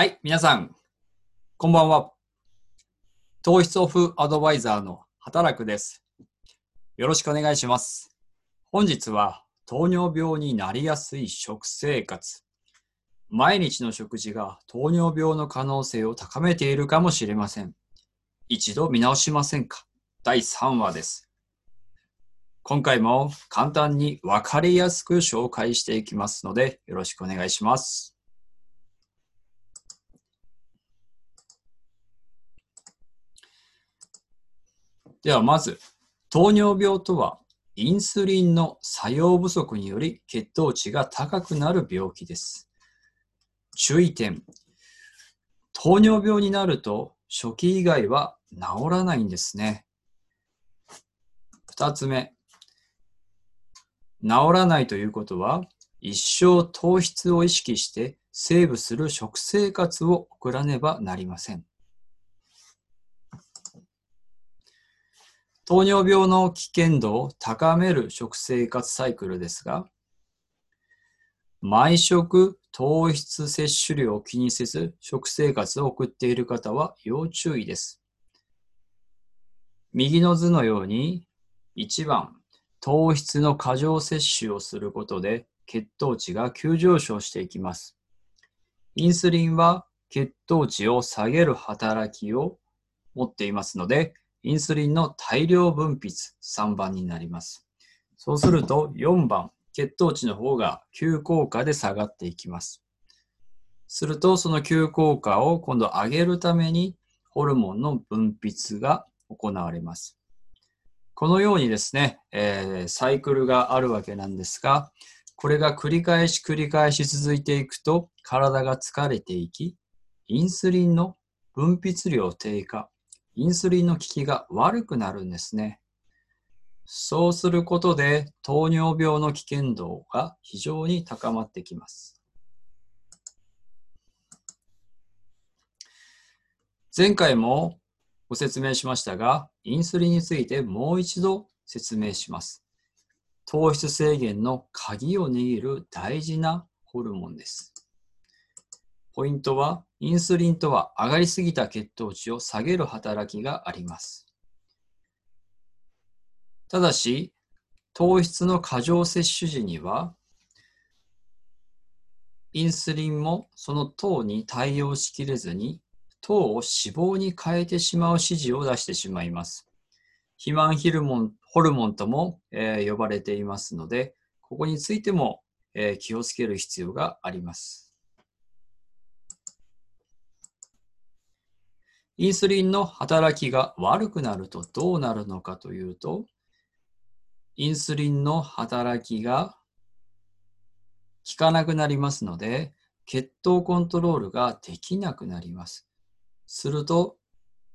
はい、皆さん、こんばんは。糖質オフアドバイザーの働くです。よろしくお願いします。本日は糖尿病になりやすい食生活。毎日の食事が糖尿病の可能性を高めているかもしれません。一度見直しませんか？第3話です。今回も簡単にわかりやすく紹介していきますので、よろしくお願いします。ではまず、糖尿病とは、インスリンの作用不足により血糖値が高くなる病気です。注意点。糖尿病になると初期以外は治らないんですね。二つ目。治らないということは、一生糖質を意識してセーブする食生活を送らねばなりません。糖尿病の危険度を高める食生活サイクルですが、毎食糖質摂取量を気にせず食生活を送っている方は要注意です。右の図のように、1番、糖質の過剰摂取をすることで血糖値が急上昇していきます。インスリンは血糖値を下げる働きを持っていますので、インスリンの大量分泌3番になります。そうすると4番、血糖値の方が急降下で下がっていきます。するとその急降下を今度上げるためにホルモンの分泌が行われます。このようにですね、えー、サイクルがあるわけなんですが、これが繰り返し繰り返し続いていくと体が疲れていき、インスリンの分泌量低下、インスリンの効きが悪くなるんですね。そうすることで糖尿病の危険度が非常に高まってきます。前回もご説明しましたが、インスリンについてもう一度説明します。糖質制限の鍵を握る大事なホルモンです。ポイントは、インスリンとは上がりすぎた血糖値を下げる働きがあります。ただし、糖質の過剰摂取時には、インスリンもその糖に対応しきれずに、糖を脂肪に変えてしまう指示を出してしまいます。肥満ヒルモンホルモンとも、えー、呼ばれていますので、ここについても、えー、気をつける必要があります。インスリンの働きが悪くなるとどうなるのかというと、インスリンの働きが効かなくなりますので、血糖コントロールができなくなります。すると、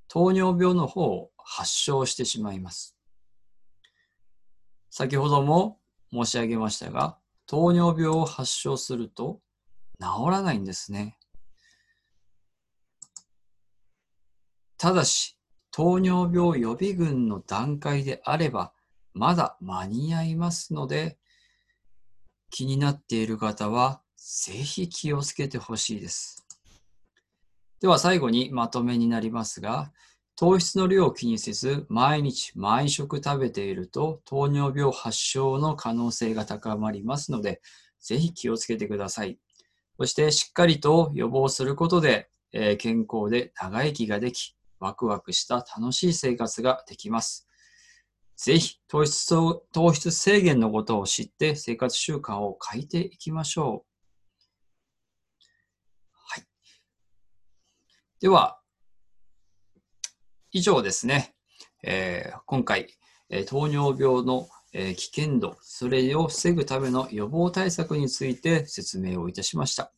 糖尿病の方を発症してしまいます。先ほども申し上げましたが、糖尿病を発症すると治らないんですね。ただし、糖尿病予備軍の段階であれば、まだ間に合いますので、気になっている方は、ぜひ気をつけてほしいです。では最後にまとめになりますが、糖質の量を気にせず、毎日毎食食べていると、糖尿病発症の可能性が高まりますので、ぜひ気をつけてください。そして、しっかりと予防することで、えー、健康で長生きができ、ワクワクした楽しい生活ができます。ぜひ糖質糖質制限のことを知って生活習慣を変えていきましょう。はい。では、以上ですね。えー、今回、えー、糖尿病の、えー、危険度、それを防ぐための予防対策について説明をいたしました。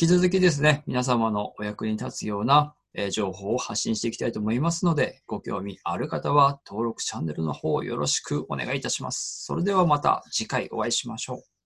引き続きですね、皆様のお役に立つような情報を発信していきたいと思いますので、ご興味ある方は登録チャンネルの方よろしくお願いいたします。それではまた次回お会いしましょう。